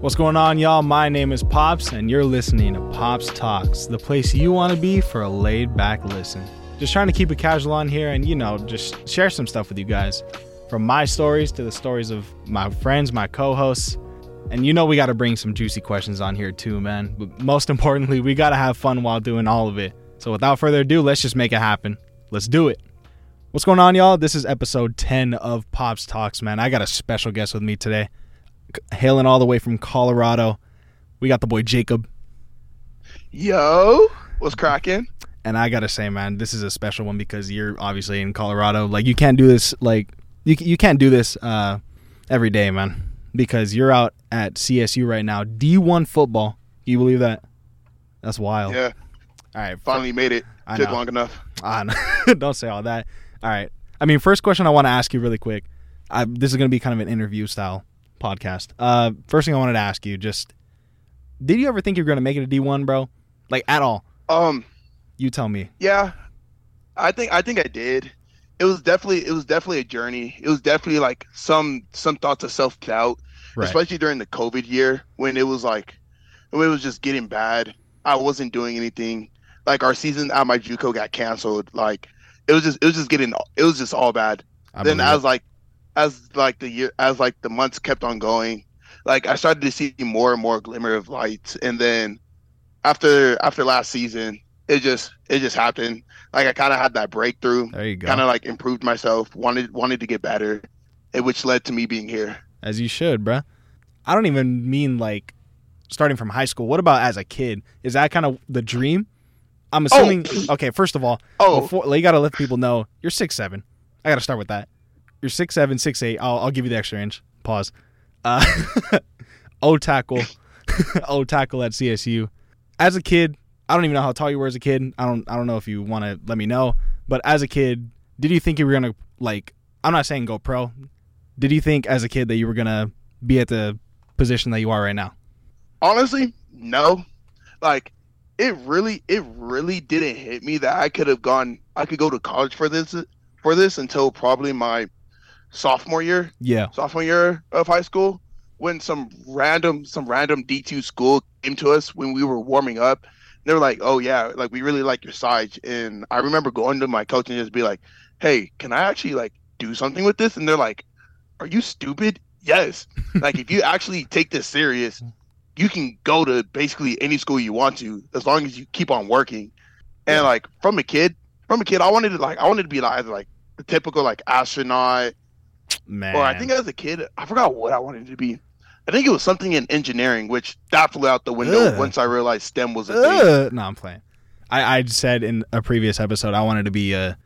What's going on, y'all? My name is Pops, and you're listening to Pops Talks, the place you want to be for a laid back listen. Just trying to keep it casual on here and, you know, just share some stuff with you guys. From my stories to the stories of my friends, my co hosts. And you know, we got to bring some juicy questions on here too, man. But most importantly, we got to have fun while doing all of it. So without further ado, let's just make it happen. Let's do it. What's going on, y'all? This is episode 10 of Pops Talks, man. I got a special guest with me today hailing all the way from Colorado. We got the boy Jakob. Yo, what's cracking? And I gotta say, man, this is a special one because you're obviously in Colorado. Like you can't do this. Like you you can't do this uh, every day, man, because you're out at CSU right now. D1 football. Can you believe that? That's wild. Yeah. All right. Finally made it. I Took know. long enough. Ah, no. don't say all that. All right. I mean, first question I want to ask you really quick. I, this is going to be kind of an interview style podcast. Uh, first thing I wanted to ask you, just did you ever think you were going to make it a D one, bro? Like at all? Um, You tell me. yeah, I think I think I did. It was definitely it was definitely a journey. It was definitely like some some thoughts of self doubt, Right. especially during the COVID year when it was like when it was just getting bad. I wasn't doing anything. Like our season at my JUCO got canceled. Like it was just it was just getting it was just all bad. I then believe as like as like the year as like the months kept on going like i started to see more and more glimmer of light and then after after last season it just it just happened like i kind of had that breakthrough there you go. kind of like improved myself wanted wanted to get better which led to me being here As you should, bruh. I don't even mean like starting from high school. What about as a kid? Is that kind of the dream? I'm oh. assuming. Okay, first of all, oh before you got to let people know you're six seven. I got to start with that. You're six seven, six eight. I'll I'll give you the extra inch. Pause. Uh, O tackle, O tackle at CSU. As a kid, I don't even know how tall you were as a kid. I don't I don't know if you want to let me know. But as a kid, did you think you were gonna like? I'm not saying go pro. Did you think as a kid that you were gonna be at the position that you are right now? honestly no like it really it really didn't hit me that i could have gone i could go to college for this for this until probably my sophomore year Yeah. sophomore year of high school when some random some random D2 school came to us when we were warming up. They were like, "Oh yeah, like we really like your size." And I remember going to my coach and just be like, "Hey, can I actually like do something with this?" And they're like, "Are you stupid?" Yes. like if you actually take this serious, you can go to basically any school you want to as long as you keep on working. And Yeah. like from a kid, from a kid, I wanted to like I wanted to be like like the typical like astronaut Man. or I think as a kid, I forgot what I wanted to be. I think it was something in engineering, which that flew out the window Ugh. once I realized STEM was a thing. Ugh. No, I'm playing. I, I said in a previous episode I wanted to be a,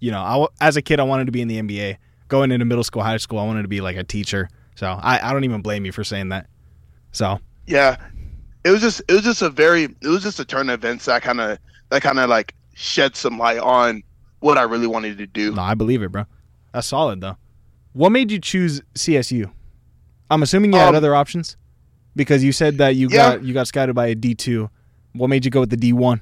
you know, I, as a kid I wanted to be in the NBA. Going into middle school, high school, I wanted to be like a teacher. So I, I don't even blame you for saying that. So Yeah, it was just it was just a very it was just a turn of events that kind of that kind of like shed some light on what I really wanted to do. no, I believe it, bro. That's solid though. What made you choose CSU? I'm assuming you had Um, other options because you said that you Yeah. got you got scouted by a D2. What made you go with the D1,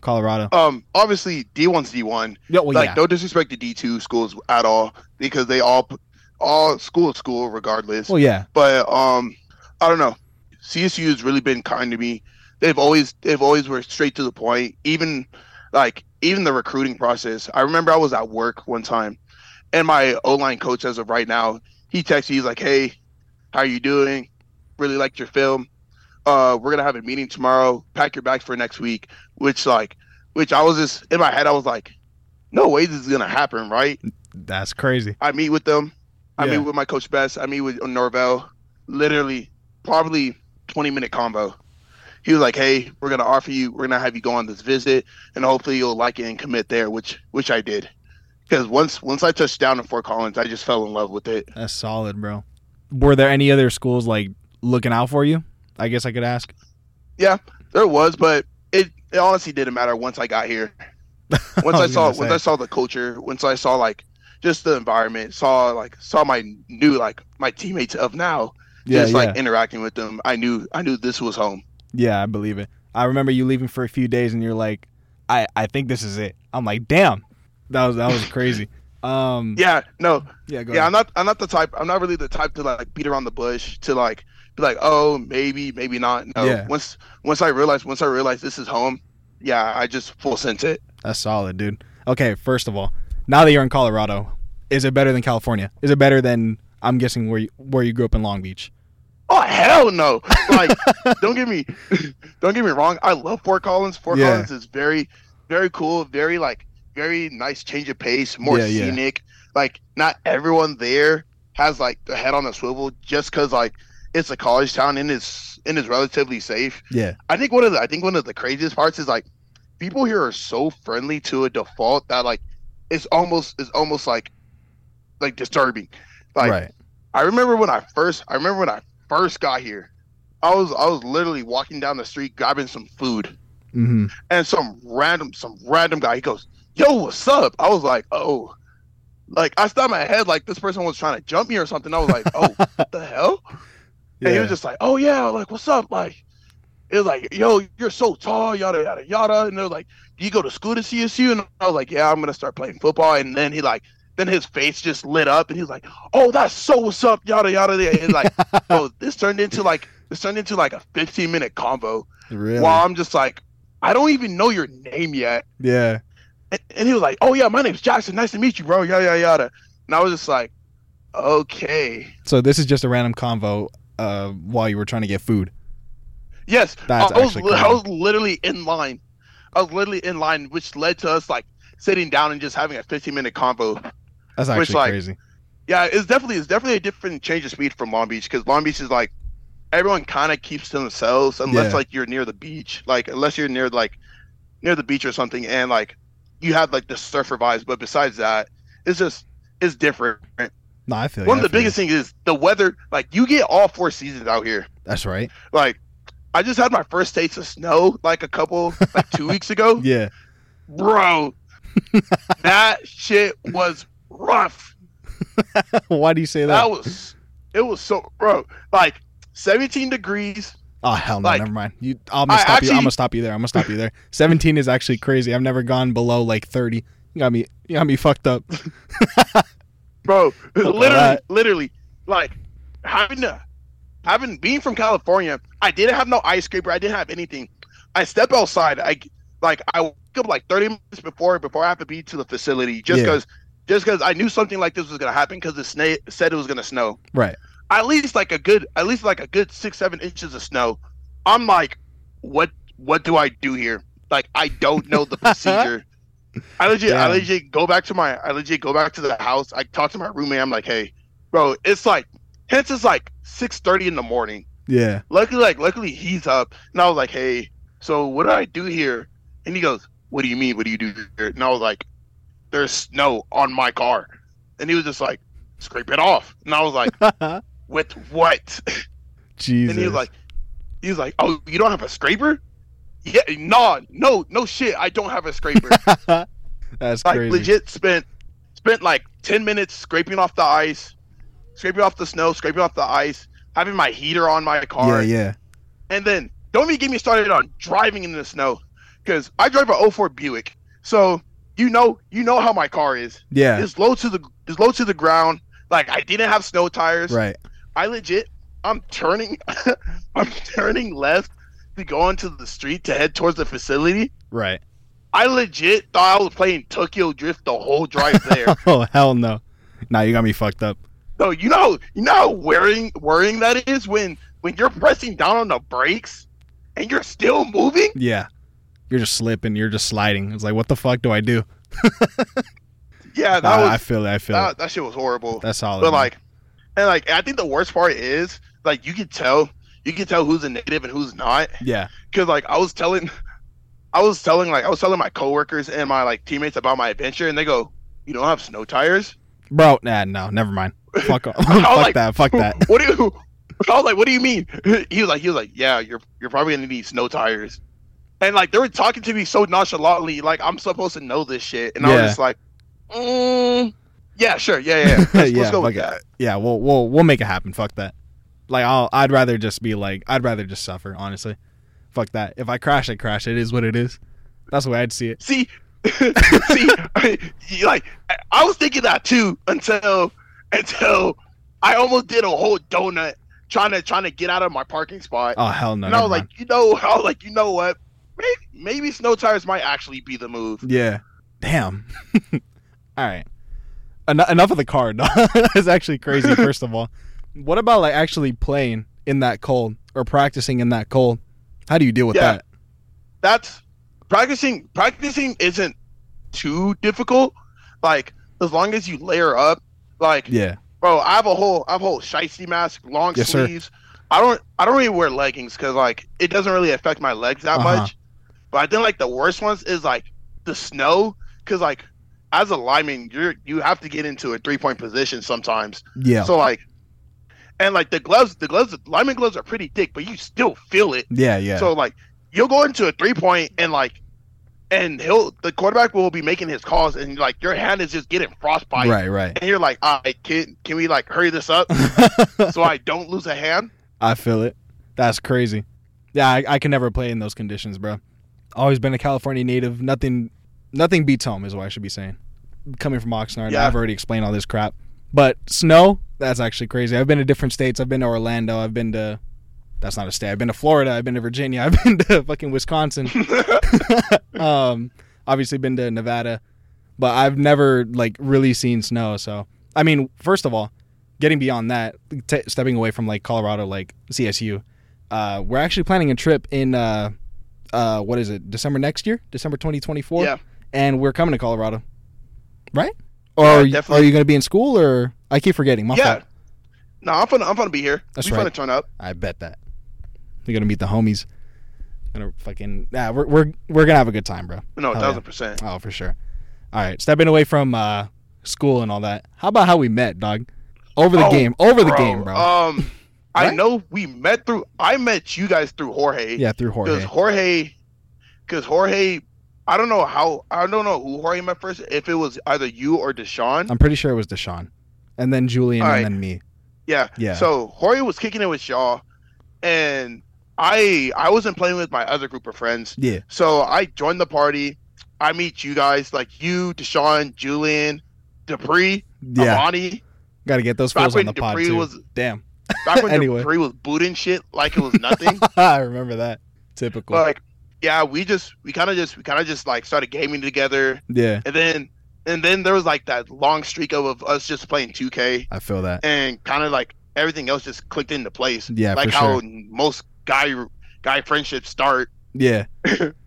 Colorado? Um, obviously D one's D one. yeah, well, like yeah, no disrespect to D two schools at all because they all all school school regardless. well, yeah, but um i don't know csu has really been kind to me they've always they've always were straight to the point even like even the recruiting process i remember i was at work one time and my o-line coach as of right now he texts me he's like hey how are you doing really liked your film uh we're gonna have a meeting tomorrow pack your bags for next week which like which i was just in my head i was like no way this is gonna happen right that's crazy. I meet with them. I Yeah. meet with my coach Best. I meet with Norvell. Literally, probably 20 minute combo. He was like, "Hey, we're gonna offer you. We're gonna have you go on this visit, and hopefully you'll like it and commit there." Which, which I did, because once once I touched down in Fort Collins, I just fell in love with it. That's solid, bro. Were there any other schools like looking out for you? I guess I could ask. Yeah, there was, but it, it honestly didn't matter once I got here. Once I, was saw once. I saw the culture, once I saw like just the environment, saw like saw my new like my teammates of now, Yeah, just yeah, like interacting with them. I knew I knew this was home. yeah. I believe it. I remember you leaving for a few days, and you're like, "I, I think this is it." I'm like, "Damn, that was that was crazy." Um, Yeah, no, yeah, go yeah. ahead. I'm not. I'm not the type. I'm not really the type to like beat around the bush to like be like, oh, maybe, maybe not. No. Yeah. Once once I realized once I realized this is home, yeah, I just full sent it. That's solid, dude. Okay, first of all, now that you're in Colorado, is it better than California? Is it better than I'm guessing where you, where you grew up in Long Beach? Oh hell no! Like, don't get me, don't get me wrong. I love Fort Collins. Fort Yeah. Collins is very, very cool. Very like, very nice change of pace. More Yeah, yeah. scenic. Like, not everyone there has like the head on a swivel just because like it's a college town and it's and is relatively safe. Yeah. I think one of the I think one of the craziest parts is like people here are so friendly to a default that like it's almost it's almost like like disturbing. Like right. I remember when I first I remember when I first got here. I was I was literally walking down the street grabbing some food hmm and some random some random guy he goes, "Yo, what's up?" I was like, "Oh." Like I stopped my head like this person was trying to jump me or something. I was like, "Oh, what the hell?" Yeah. And he was just like, "Oh yeah, like what's up?" Like it was like, "Yo, you're so tall, yada yada yada." And they're like, "Do you go to school to CSU?" And I was like, "Yeah, I'm gonna start playing football." And then he like, then his face just lit up, and he was like, "Oh, that's so what's up, yada yada." And like, oh, this turned into like this turned into like a 15 minute convo. really? While I'm just like, I don't even know your name yet. Yeah. And, and he was like, "Oh yeah, my name's Jackson. Nice to meet you, bro." Yada yada yada. And I was just like, "Okay." So this is just a random convo uh, while you were trying to get food. Yes, That's I, was I was literally in line. I was literally in line, which led to us like sitting down and just having a 15 minute convo. That's Which, actually like, crazy. Yeah, it's definitely it's definitely a different change of speed from Long Beach because Long Beach is like everyone kind of keeps to themselves unless Yeah. like you're near the beach, like unless you're near like near the beach or something, and like you have like the surfer vibes. But besides that, it's just it's different. No, I feel you, One of I the you. biggest things is the weather. Like you get all four seasons out here. That's right. Like I just had my first taste of snow like a couple like two weeks ago. Yeah. bro that shit was rough Why do you say that? that was it was so bro like 17 degrees oh hell no, like, never mind. You, I'm gonna I stop you. I'm gonna stop you there. I'm gonna stop you there. 17 is actually crazy. I've never gone below like 30. You got me. You got me fucked up. bro literally literally like having to having being from california i didn't have no ice scraper i didn't have anything i step outside i like i woke up like 30 minutes before before i have to be to the facility just Yeah. because just because i knew something like this was gonna happen because the sna- said it was gonna snow Right. At least like a good at least like a good six seven inches of snow. I'm like what what do i do here? Like i don't know the procedure. I legit i Damn. legit go back to my i legit go back to the house. I talk to my roommate. I'm like hey bro it's like hence it's like 6.30 in the morning. Yeah. luckily like luckily he's up. And i was like hey so what do i do here? And he goes what do you mean? What do you do here? And i was like there's snow on my car. And he was just like scrape it off. And i was like with what Jesus. and he was like, he was like, oh, you don't have a scraper? Yeah, no, no, no shit. I don't have a scraper. That's like crazy. legit spent spent like ten minutes scraping off the ice, scraping off the snow, scraping off the ice, having my heater on my car. Yeah, yeah. and then don't even get me started on driving in the snow, because I drive a 04 Buick, so you know you know how my car is. Yeah. It's low to the it's low to the ground. Like I didn't have snow tires. Right. I legit, I'm turning, I'm turning left to go onto the street to head towards the facility. Right. I legit thought I was playing Tokyo Drift the whole drive there. Oh hell no. Nah, you got me fucked up. no, you know, you know how worrying, worrying that is when when you're pressing down on the brakes and you're still moving. Yeah. You're just slipping. You're just sliding. It's like, what the fuck do I do? Yeah, that Nah, was I feel it. I feel that, it. that shit was horrible. That's solid. but like, and like, I think the worst part is like you can tell, you can tell who's a native and who's not. yeah. because like I was telling, I was telling like I was telling my coworkers and my like teammates about my adventure, and they go, "You don't have snow tires?" Bro, nah, no, never mind. Fuck, off. fuck like- that. Fuck that. what do you? I was like, "What do you mean?" He was like, "He was like, yeah, you're you're probably gonna need snow tires," and like they were talking to me so nonchalantly, like I'm supposed to know this shit, and I was just like, mm, "Yeah, sure, yeah, yeah, let's, let's Yeah, go with that." Yeah, we'll we'll we'll make it happen. Fuck that. Like I'll I'd rather just be like I'd rather just suffer, honestly. Fuck that. If I crash, I crash. It is what it is. That's the way I'd see it. See, see, like I- was thinking that too until until I almost did a whole donut trying to trying to get out of my parking spot. Oh hell no. and I was mind. like, you know, I was like, you know what? Maybe, maybe snow tires might actually be the move. Yeah. Damn. all right. En- enough of the car. dog. That's actually crazy. First of all, what about like actually playing in that cold or practicing in that cold? How do you deal with Yeah. that? That's practicing. Practicing isn't too difficult. Like as long as you layer up. Like, Yeah. bro, I have a whole, I have a whole shiesty mask, long Yes, sir. sleeves. I don't, I don't really wear leggings because like it doesn't really affect my legs that Uh-huh. much. But I think like the worst ones is like the snow because like as a lineman, you're you have to get into a three point position sometimes. Yeah. So like, and like the gloves, the gloves, the lineman gloves are pretty thick, but you still feel it. yeah. Yeah. So like, you'll go into a three point and like, and he'll the quarterback will be making his calls, and like your hand is just getting frostbite, right. Right. and you're like, all right, can can we like hurry this up so I don't lose a hand? I feel it. That's crazy. Yeah, I, I can never play in those conditions, bro. Always been a California native. Nothing, nothing beats home is what I should be saying. Coming from Oxnard, Yeah. I've already explained all this crap. But snow, that's actually crazy. I've been to different states. I've been to Orlando. I've been to. That's not a state. I've been to Florida. I've been to Virginia. I've been to fucking Wisconsin. um, obviously been to Nevada, but I've never like really seen snow. So I mean, first of all, getting beyond that, t- stepping away from like Colorado, like CSU, uh, we're actually planning a trip in uh, uh, what is it? December next year, December twenty twenty four. Yeah. And we're coming to Colorado, right? Or Yeah, are, you, definitely. are you going to be in school or I keep forgetting? My yeah. fault. No, I'm gonna I'm gonna be here. That's we right. gonna turn up. I bet that. We're gonna meet the homies. Gonna fucking yeah, we're we're we're gonna have a good time, bro. No, Hell thousand yeah. percent. Oh, for sure. All right, stepping away from uh, school and all that. How about how we met, dog? Over the Oh, game, over the game, bro. Um, I know we met through. I met you guys through Jorge. yeah, through Jorge. because. Jorge, because Jorge, I don't know how, I don't know who Jorge met first. If it was either you or Deshaun. I'm pretty sure it was Deshaun, and then Julian, All and then me. yeah. Yeah. So Jorge was kicking it with Shaw, and I I wasn't playing with my other group of friends. Yeah, So I joined the party. I meet you guys like you, Deshaun, Julian, Dupree, yeah. Amani. Got to get those fools on the pod Dupree too. was Damn, back when Anyway. Dupree was booting shit like it was nothing. I remember that. Typical. like yeah, we just we kind of just we kind of just like started gaming together. yeah, and then and then there was like that long streak of, of us just playing 2K I feel that. and kind of like everything else just clicked into place. Yeah, like how sure. most guy guy friendships start. Yeah,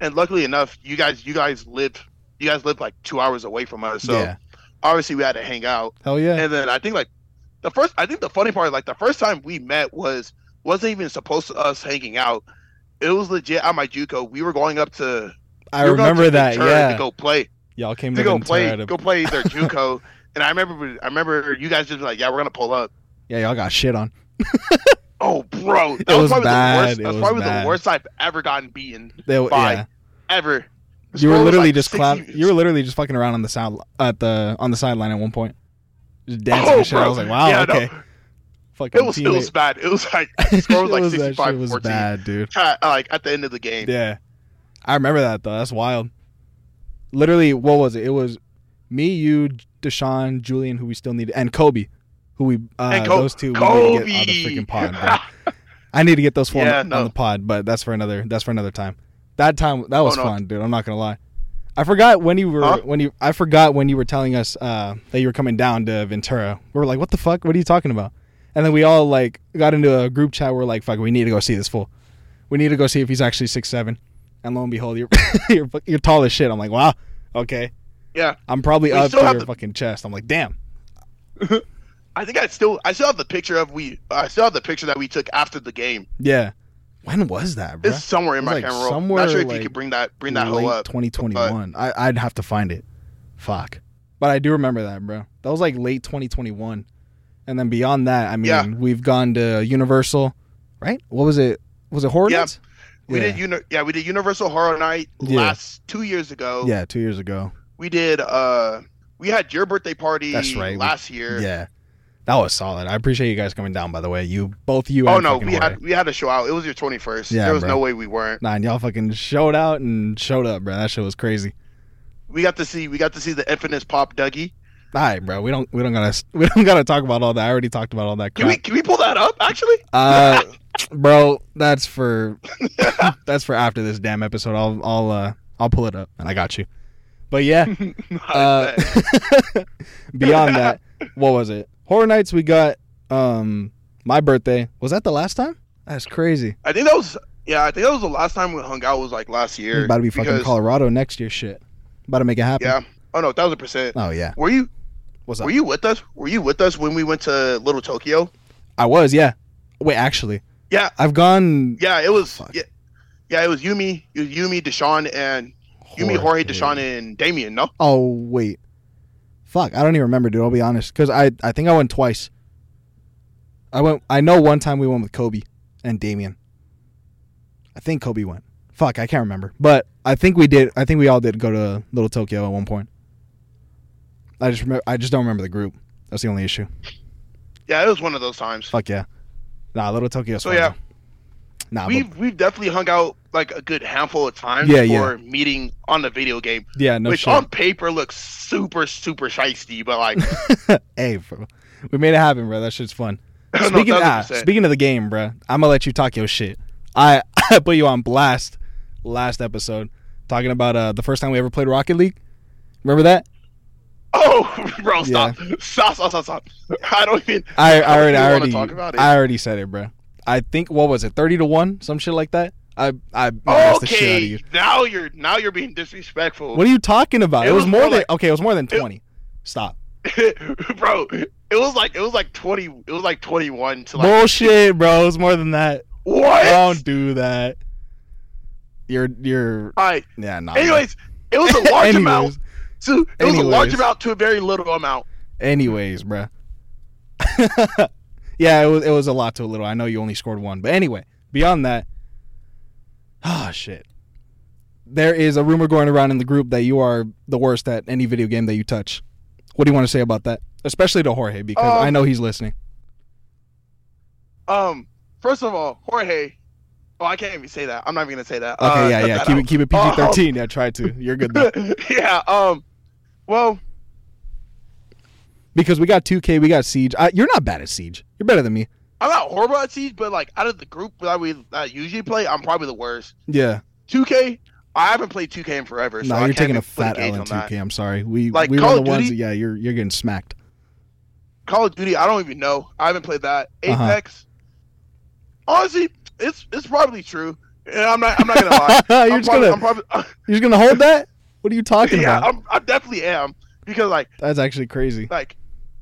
And luckily enough, you guys you guys live you guys live like two hours away from us, so yeah. obviously we had to hang out. Hell yeah. And then I think like the first I think the funny part like the first time we met was wasn't even supposed to us hanging out. It was legit on my JUCO. We were going up to I we remember to that. Yeah, to go play. y'all came to to go Ventura play to- go play their JUCO. and I remember I remember you guys just like, yeah, we're gonna pull up. Yeah, y'all got shit on. Oh, bro, that It was probably bad, the worst. it That's was probably bad. the worst I've ever gotten beaten They, Bye. yeah. ever. The You were literally like, just 60 cloud. You were literally just fucking around on the sound at the on the sideline at one point, just dancing Oh, and shit. I was like, wow, Yeah, no. Fucking It was it was bad. It was like score was It like was- that 65 was 14. bad, dude. At, like at the end of the game. Yeah, I remember that though. That's wild. Literally, what was it? It was me, you, Deshaun, Julian, who we still need, and Kobe, who we uh, And Co- those two we need to get on the Kobe. freaking pod. I need to get those four Yeah, on, no. on the pod, but that's for another. That's for another time. That time that was Oh, no. fun, dude. I'm not gonna lie. I forgot when you were Huh? when you. I forgot when you were telling us uh, that you were coming down to Ventura. We were like, "What the fuck? What are you talking about?" And then we all like got into a group chat. We're like, "Fuck, we need to go see this fool. We need to go see if he's actually six seven. And lo and behold, you're you're, you're tall as shit. I'm like, "Wow, okay." Yeah. I'm probably We up to your the- fucking chest. I'm like, "Damn." I think I still I still have the picture of we I still have the picture that we took after the game. Yeah. When was that, bro? It's somewhere in It my like, camera roll. somewhere, Not sure if like, you could bring that bring that up. 2021. I, I'd have to find it. Fuck. But I do remember that, bro. That was like late 2021. And then beyond that, I mean, Yeah. we've gone to Universal, right? What was it? Was it Horror Yeah. Nights? We yeah. did uni- yeah, we did Universal Horror Night Yeah. last two years ago. Yeah, two years ago. We did uh we had your birthday party That's right. We- last year. Yeah. That was solid. I appreciate you guys coming down, by the way. You, both you Oh and no, we Jorge. had we had a show out. It was your twenty first. Yeah, there was bro. no way we weren't. Nah, and y'all fucking showed out and showed up, bro. That shit was crazy. We got to see we got to see the infamous Pop Dougie. All right, bro. We don't we don't gotta we don't gotta talk about all that. I already talked about all that Can we can we pull that up? Actually, Uh, bro, that's for that's for after this damn episode. I'll I'll uh I'll pull it up and I got you. But yeah, uh, beyond that, what was it? Horror Nights. We got um my birthday. Was that the last time? That's crazy. I think that was yeah. I think that was the last time we hung out. Was like last year. We're about to be fucking because- Colorado next year. Shit, about to make it happen. Yeah. Oh no, thousand percent. Oh yeah. Were you What's up? were you with us? Were you with us when we went to Little Tokyo? I was. Yeah. Wait, actually, Yeah, I've gone. yeah. It was oh, Fuck. yeah, yeah. It was Yumi, it was Yumi, Deshaun, and Yumi, Jorge, Deshaun, and Damien. No, Oh wait, fuck! I don't even remember, dude. I'll be honest, because I I think I went twice. I went. I know one time we went with Kobe and Damien. I think Kobe went. Fuck, I can't remember, but I think we did. I think we all did go to Little Tokyo at one point. I just remember. I just don't remember the group. That's the only issue. yeah, it was one of those times. Fuck yeah. Nah, Little Tokyo. So, yeah. Nah, We've we've definitely hung out like a good handful of times Yeah, before yeah. meeting on the video game, yeah, no which shit. on paper looks super super shisty, but like hey, bro, we made it happen, bro. That shit's fun. no, Speaking, ah, speaking of the game, bro, I'm gonna let you talk your shit. I, I put you on blast last episode talking about uh, the first time we ever played Rocket League. Remember that? Oh, bro, stop. stop, stop, stop, stop. I don't even. I, I already, I already, talk about it. I already said it, bro. I think what was it, thirty to one, some shit like that. I, I messed the shit out of you. Okay, now you're now you're being disrespectful, What are you talking about? It, It was, was more more than okay. It was more than twenty. Stop. bro. It was like it was like twenty. It was like twenty one to like Bullshit, bro. It was more than that. what? Don't do that. You're, you're. All right. Yeah, nah. Anyways, it was a large amount. To, it was a large amount to a very little amount. Anyways, bruh. yeah, it was it was a lot to a little. I know you only scored one, but anyway, beyond that, ah, shit. There is a rumor going around in the group that you are the worst at any video game that you touch. What do you want to say about that? Especially to Jorge, because Um, I know he's listening. Um, first of all, Jorge. Oh, I can't even say that. I'm not even gonna say that. Okay, Uh, yeah, yeah. Keep out. it keep it PG thirteen. Yeah, try to. You're good though. yeah. Um. Well, Because we got 2K, we got Siege. I, you're not bad at Siege. You're better than me. I'm not horrible at Siege, but like out of the group that we that usually play, I'm probably the worst. Yeah. 2K, I haven't played 2K in forever. So no, you're taking a fat L in that. 2K. I'm sorry. We Like, we Call were the ones. Duty- yeah, you're you're getting smacked. Call of Duty, I don't even know. I haven't played that. Uh-huh. Apex, honestly, it's it's probably true. And I'm not I'm not gonna lie. You're I'm just probably, gonna I'm probably, you're just gonna hold that? What are you talking yeah, about? I'm, I definitely am because like That's actually crazy. like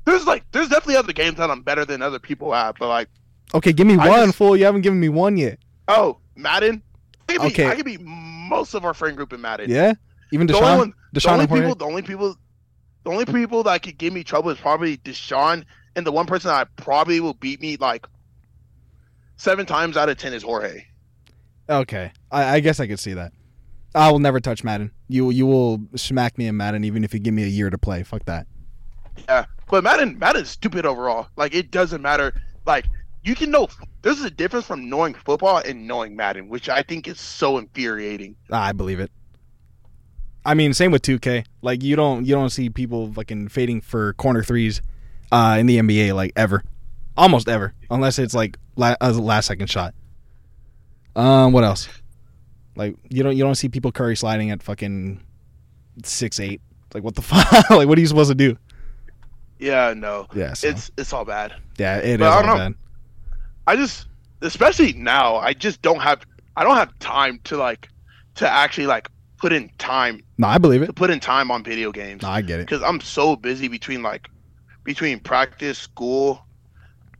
there's like there's definitely other games that I'm better than other people at, but like Okay, give me I one, just- fool. You haven't given me one yet. oh Madden, I could be, Okay. I could be most of our friend group in Madden. Yeah, even the only Deshaun. the only people, the only people, the only people that could give me trouble is probably Deshaun, and the one person that probably will beat me like seven times out of ten is Jorge. Okay, I, I guess I could see that. I will never touch Madden. You you will smack me in Madden even if you give me a year to play. Fuck that. Yeah, but Madden, Madden's stupid overall. Like it doesn't matter. Like you can know. There's a difference from knowing football and knowing Madden, which I think is so infuriating. I believe it. I mean, same with 2K. Like you don't you don't see people fucking fading for corner threes uh, in the NBA like ever, almost ever, unless it's like la- a last second shot. Um, what else? Like you don't you don't see people Curry sliding at fucking six eight. Like what the fuck? like what are you supposed to do? Yeah, no, Yeah, so, it's it's all bad. yeah, it is but I don't know. bad. I just, especially now, I just don't have. I don't have time to like to actually like put in time No, I believe to it. put in time on video games. No, I get it. because I'm so busy between like between practice, school,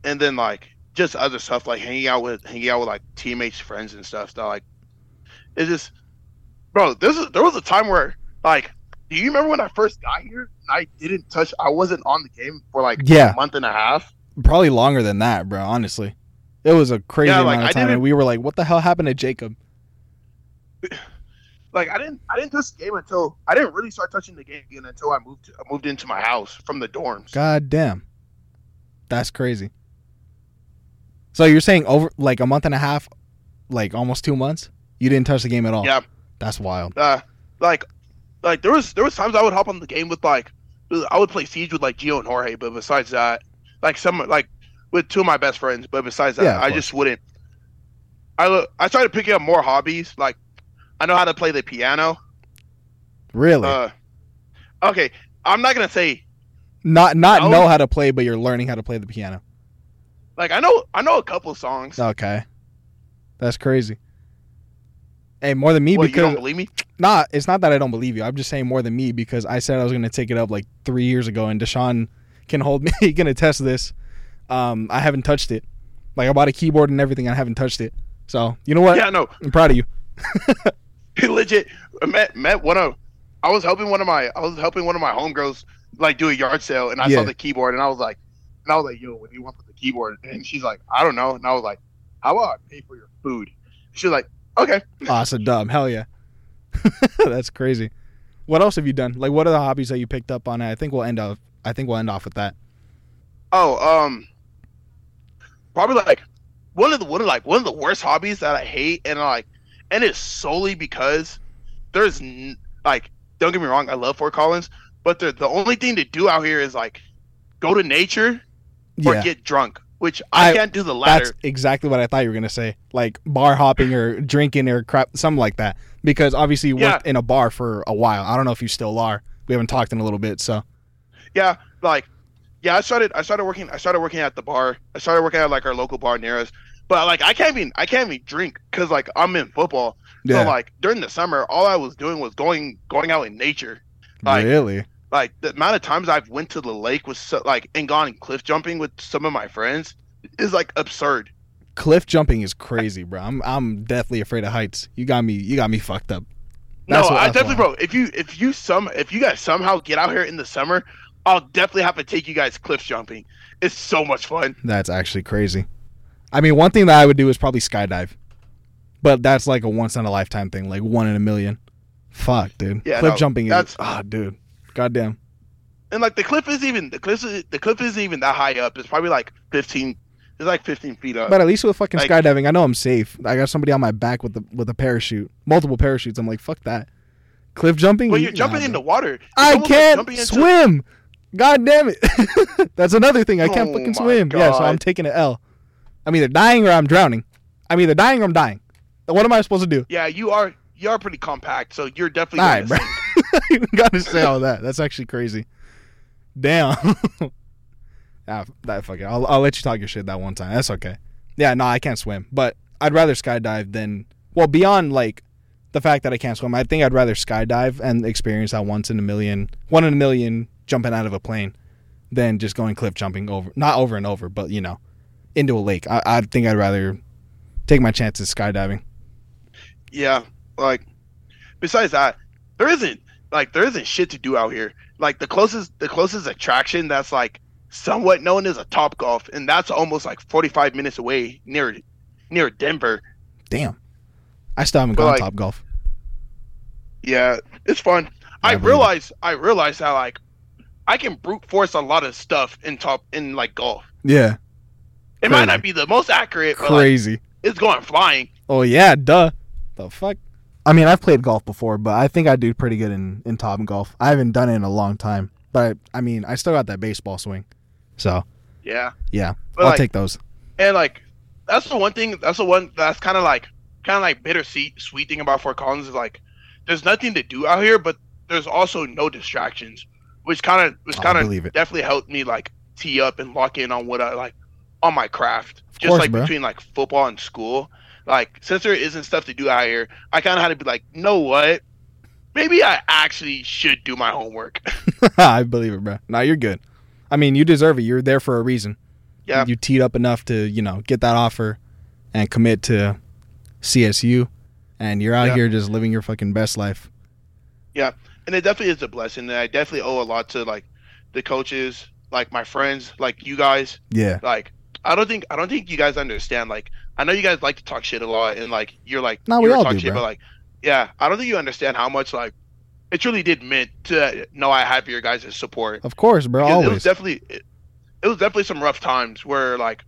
and then like just other stuff like hanging out with hanging out with like teammates, friends, and stuff. That like it's just, bro. This is there was a time where like, do you remember when I first got here? and I didn't touch. I wasn't on the game for like Yeah. a month and a half. Probably longer than that, bro. Honestly, it was a crazy Yeah, amount of time, and we were like, "What the hell happened to Jakob?" Like I didn't I didn't touch the game until I didn't really start touching the game again until I moved to, I moved into my house from the dorms. God damn. That's crazy. So you're saying over like a month and a half, like almost two months, you didn't touch the game at all? Yeah. That's wild. uh, like like there was there was times I would hop on the game with like I would play Siege with like Gio and Jorge, but besides that, like some like with two of my best friends, but besides that, Yeah, I course. just wouldn't. I lo- I started picking up more hobbies. Like I know how to play the piano. Really? Uh, okay, I'm not gonna say not not know how to play, but you're learning how to play the piano. like I know I know a couple songs. Okay, that's crazy. Hey, more than me What, you because don't believe me? not. It's not that I don't believe you. I'm just saying more than me because I said I was going to take it up like three years ago, and Deshaun can hold me. he can attest this. Um, I haven't touched it. Like I bought a keyboard and everything. I haven't touched it. So you know what? Yeah, no, I'm proud of you. legit. I met met one of. I was helping one of my. I was helping one of my homegirls like do a yard sale, and I Yeah. saw the keyboard, and I was like, and I was like, "Yo, what do you want for the keyboard?" And she's like, "I don't know," and I was like, "How about I pay for your food?" She's like, "Okay." Awesome, dumb. Hell yeah. That's crazy. What else have you done? Like, what are the hobbies that you picked up on? I think we'll end off. I think we'll end off with that. Oh, um, probably like one of the one of like one of the worst hobbies that I hate, and like, and it's solely because there's n- like, don't get me wrong, I love Fort Collins, but the the only thing to do out here is like go to nature or Yeah, get drunk, which I, I- can't do the latter. that's exactly what I thought you were gonna say. Like bar hopping or drinking or crap, something like that. Because obviously you worked in a bar for a while. I don't know if you still are. We haven't talked in a little bit, so Yeah, like yeah, I started I started working I started working at the bar. I started working at like our local bar near us. But like I can't even I can't even drink because like I'm in football. yeah. So like during the summer, all I was doing was going going out in nature. like- really? Like the amount of times I've went to the lake with so, like and gone cliff jumping with some of my friends is like absurd. Cliff jumping is crazy, bro. I'm I'm deathly afraid of heights. You got me. You got me fucked up. No, That's what- I definitely, bro. If you if you some if you guys somehow get out here in the summer, I'll definitely have to take you guys cliff jumping. It's so much fun. That's actually crazy. I mean, one thing that I would do is probably skydive, but that's like a once in a lifetime thing, like one in a million. Fuck, dude. Yeah, Cliff no, jumping is that's- ah, dude. Goddamn. And like the cliff is even the cliff is, the cliff isn't even that high up. It's probably like fifteen. It's like fifteen feet up. But at least with fucking like- skydiving, I know I'm safe. I got somebody on my back with the with a parachute, multiple parachutes. I'm like, fuck that. Cliff jumping. Well, You- you're jumping nah, in the water. It's I can't into- swim. God damn it. That's another thing. I can't Oh fucking swim. Yeah, so I'm taking an L. I'm either dying or I'm drowning. I'm either dying or I'm dying. What am I supposed to do? Yeah, you are you are pretty compact, so you're definitely. All bro. you gotta say all that. That's actually crazy. Damn. ah, that fuck it. I'll, I'll let you talk your shit that one time. That's okay. Yeah, no, I can't swim, but I'd rather skydive than well beyond like the fact that I can't swim. I think I'd rather skydive and experience that once in a million, one in a million jumping out of a plane, than just going cliff jumping over, not over and over, but you know, into a lake. I, I think I'd rather take my chances skydiving. Yeah, like besides that, there isn't like there isn't shit to do out here. Like the closest the closest attraction that's like somewhat known as a Top Golf, and that's almost like 45 minutes away near near Denver. Damn. I still haven't But, gone like, top golf. Yeah, it's fun. I I, realize I realize how like I can brute force a lot of stuff in top in like golf. Yeah. It might not be the most accurate, but like, Crazy. it's going flying. Oh yeah, duh. The fuck? I mean, I've played golf before, but I think I do pretty good in in top golf. I haven't done it in a long time, but I mean, I still got that baseball swing. So Yeah, yeah, but I'll like, take those. and like that's the one thing. That's the one that's kind of like kind of like bittersweet sweet thing about Fort Collins is like there's nothing to do out here, but there's also no distractions, which kind of which kind of definitely helped me like tee up and lock in on what I like on my craft. Just course, like bro. between like football and school, like since there isn't stuff to do out here, I kind of had to be like, you know what? Maybe I actually should do my homework. I believe it, bro. No, you're good. I mean, you deserve it. You're there for a reason. Yeah. You teed up enough to you know get that offer and commit to CSU, and you're out Yeah. here just living your fucking best life. Yeah, and it definitely is a blessing. And I definitely owe a lot to like the coaches, like my friends, like you guys. Yeah. Like I don't think I don't think you guys understand. Like I know you guys like to talk shit a lot, and like you're like No, we all do, shit, but like yeah, I don't think you understand how much like it truly did meant to know I have your guys' support. Of course, bro. Because It was definitely it, it was definitely some rough times where like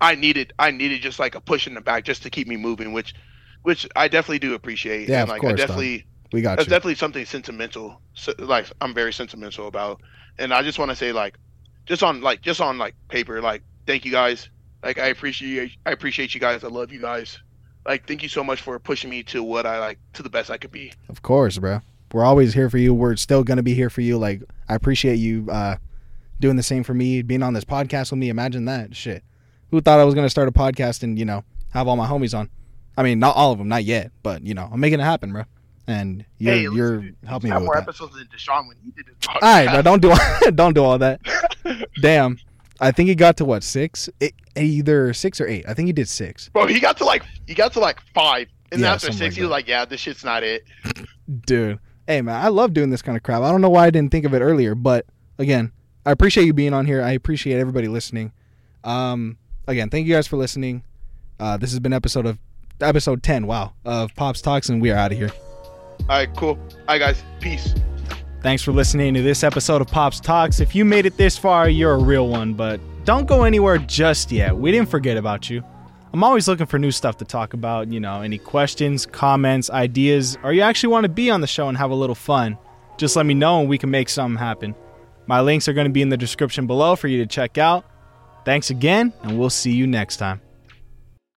I needed I needed just like a push in the back just to keep me moving, which which I definitely do appreciate. Yeah, and of course, I definitely We got That's you. definitely something sentimental. So, like I'm very sentimental about, and I just want to say like, just on like just on like paper, like thank you guys. Like I appreciate I appreciate you guys. I love you guys. Like thank you so much for pushing me to what I like to the best I could be. Of course, bro. We're always here for you. We're still gonna be here for you. Like I appreciate you uh, doing the same for me, being on this podcast with me. Imagine that shit. Who thought I was gonna start a podcast and you know have all my homies on? I mean, not all of them, not yet, but you know, I'm making it happen, bro. And you're Hey, you're listen, helping me have with more that. episodes than Deshaun when he did his podcast. All right, bro. Don't do don't do all that. Damn. I think he got to what six? Eight, either six or eight. I think he did six. Bro, he got to like he got to like five, and Yeah, after six, like he was like, "Yeah, this shit's not it." Dude. Hey man, I love doing this kind of crap. I don't know why I didn't think of it earlier, but again, I appreciate you being on here. I appreciate everybody listening. Um again, thank you guys for listening. Uh this has been episode of episode 10, wow, of Pops Talks and we are out of here. All right, cool. All right, guys, peace. Thanks for listening to this episode of Pops Talks. If you made it this far, you're a real one, but don't go anywhere just yet. We didn't forget about you. I'm always looking for new stuff to talk about, you know, any questions, comments, ideas, or you actually want to be on the show and have a little fun. Just let me know and we can make something happen. My links are going to be in the description below for you to check out. Thanks again, and we'll see you next time.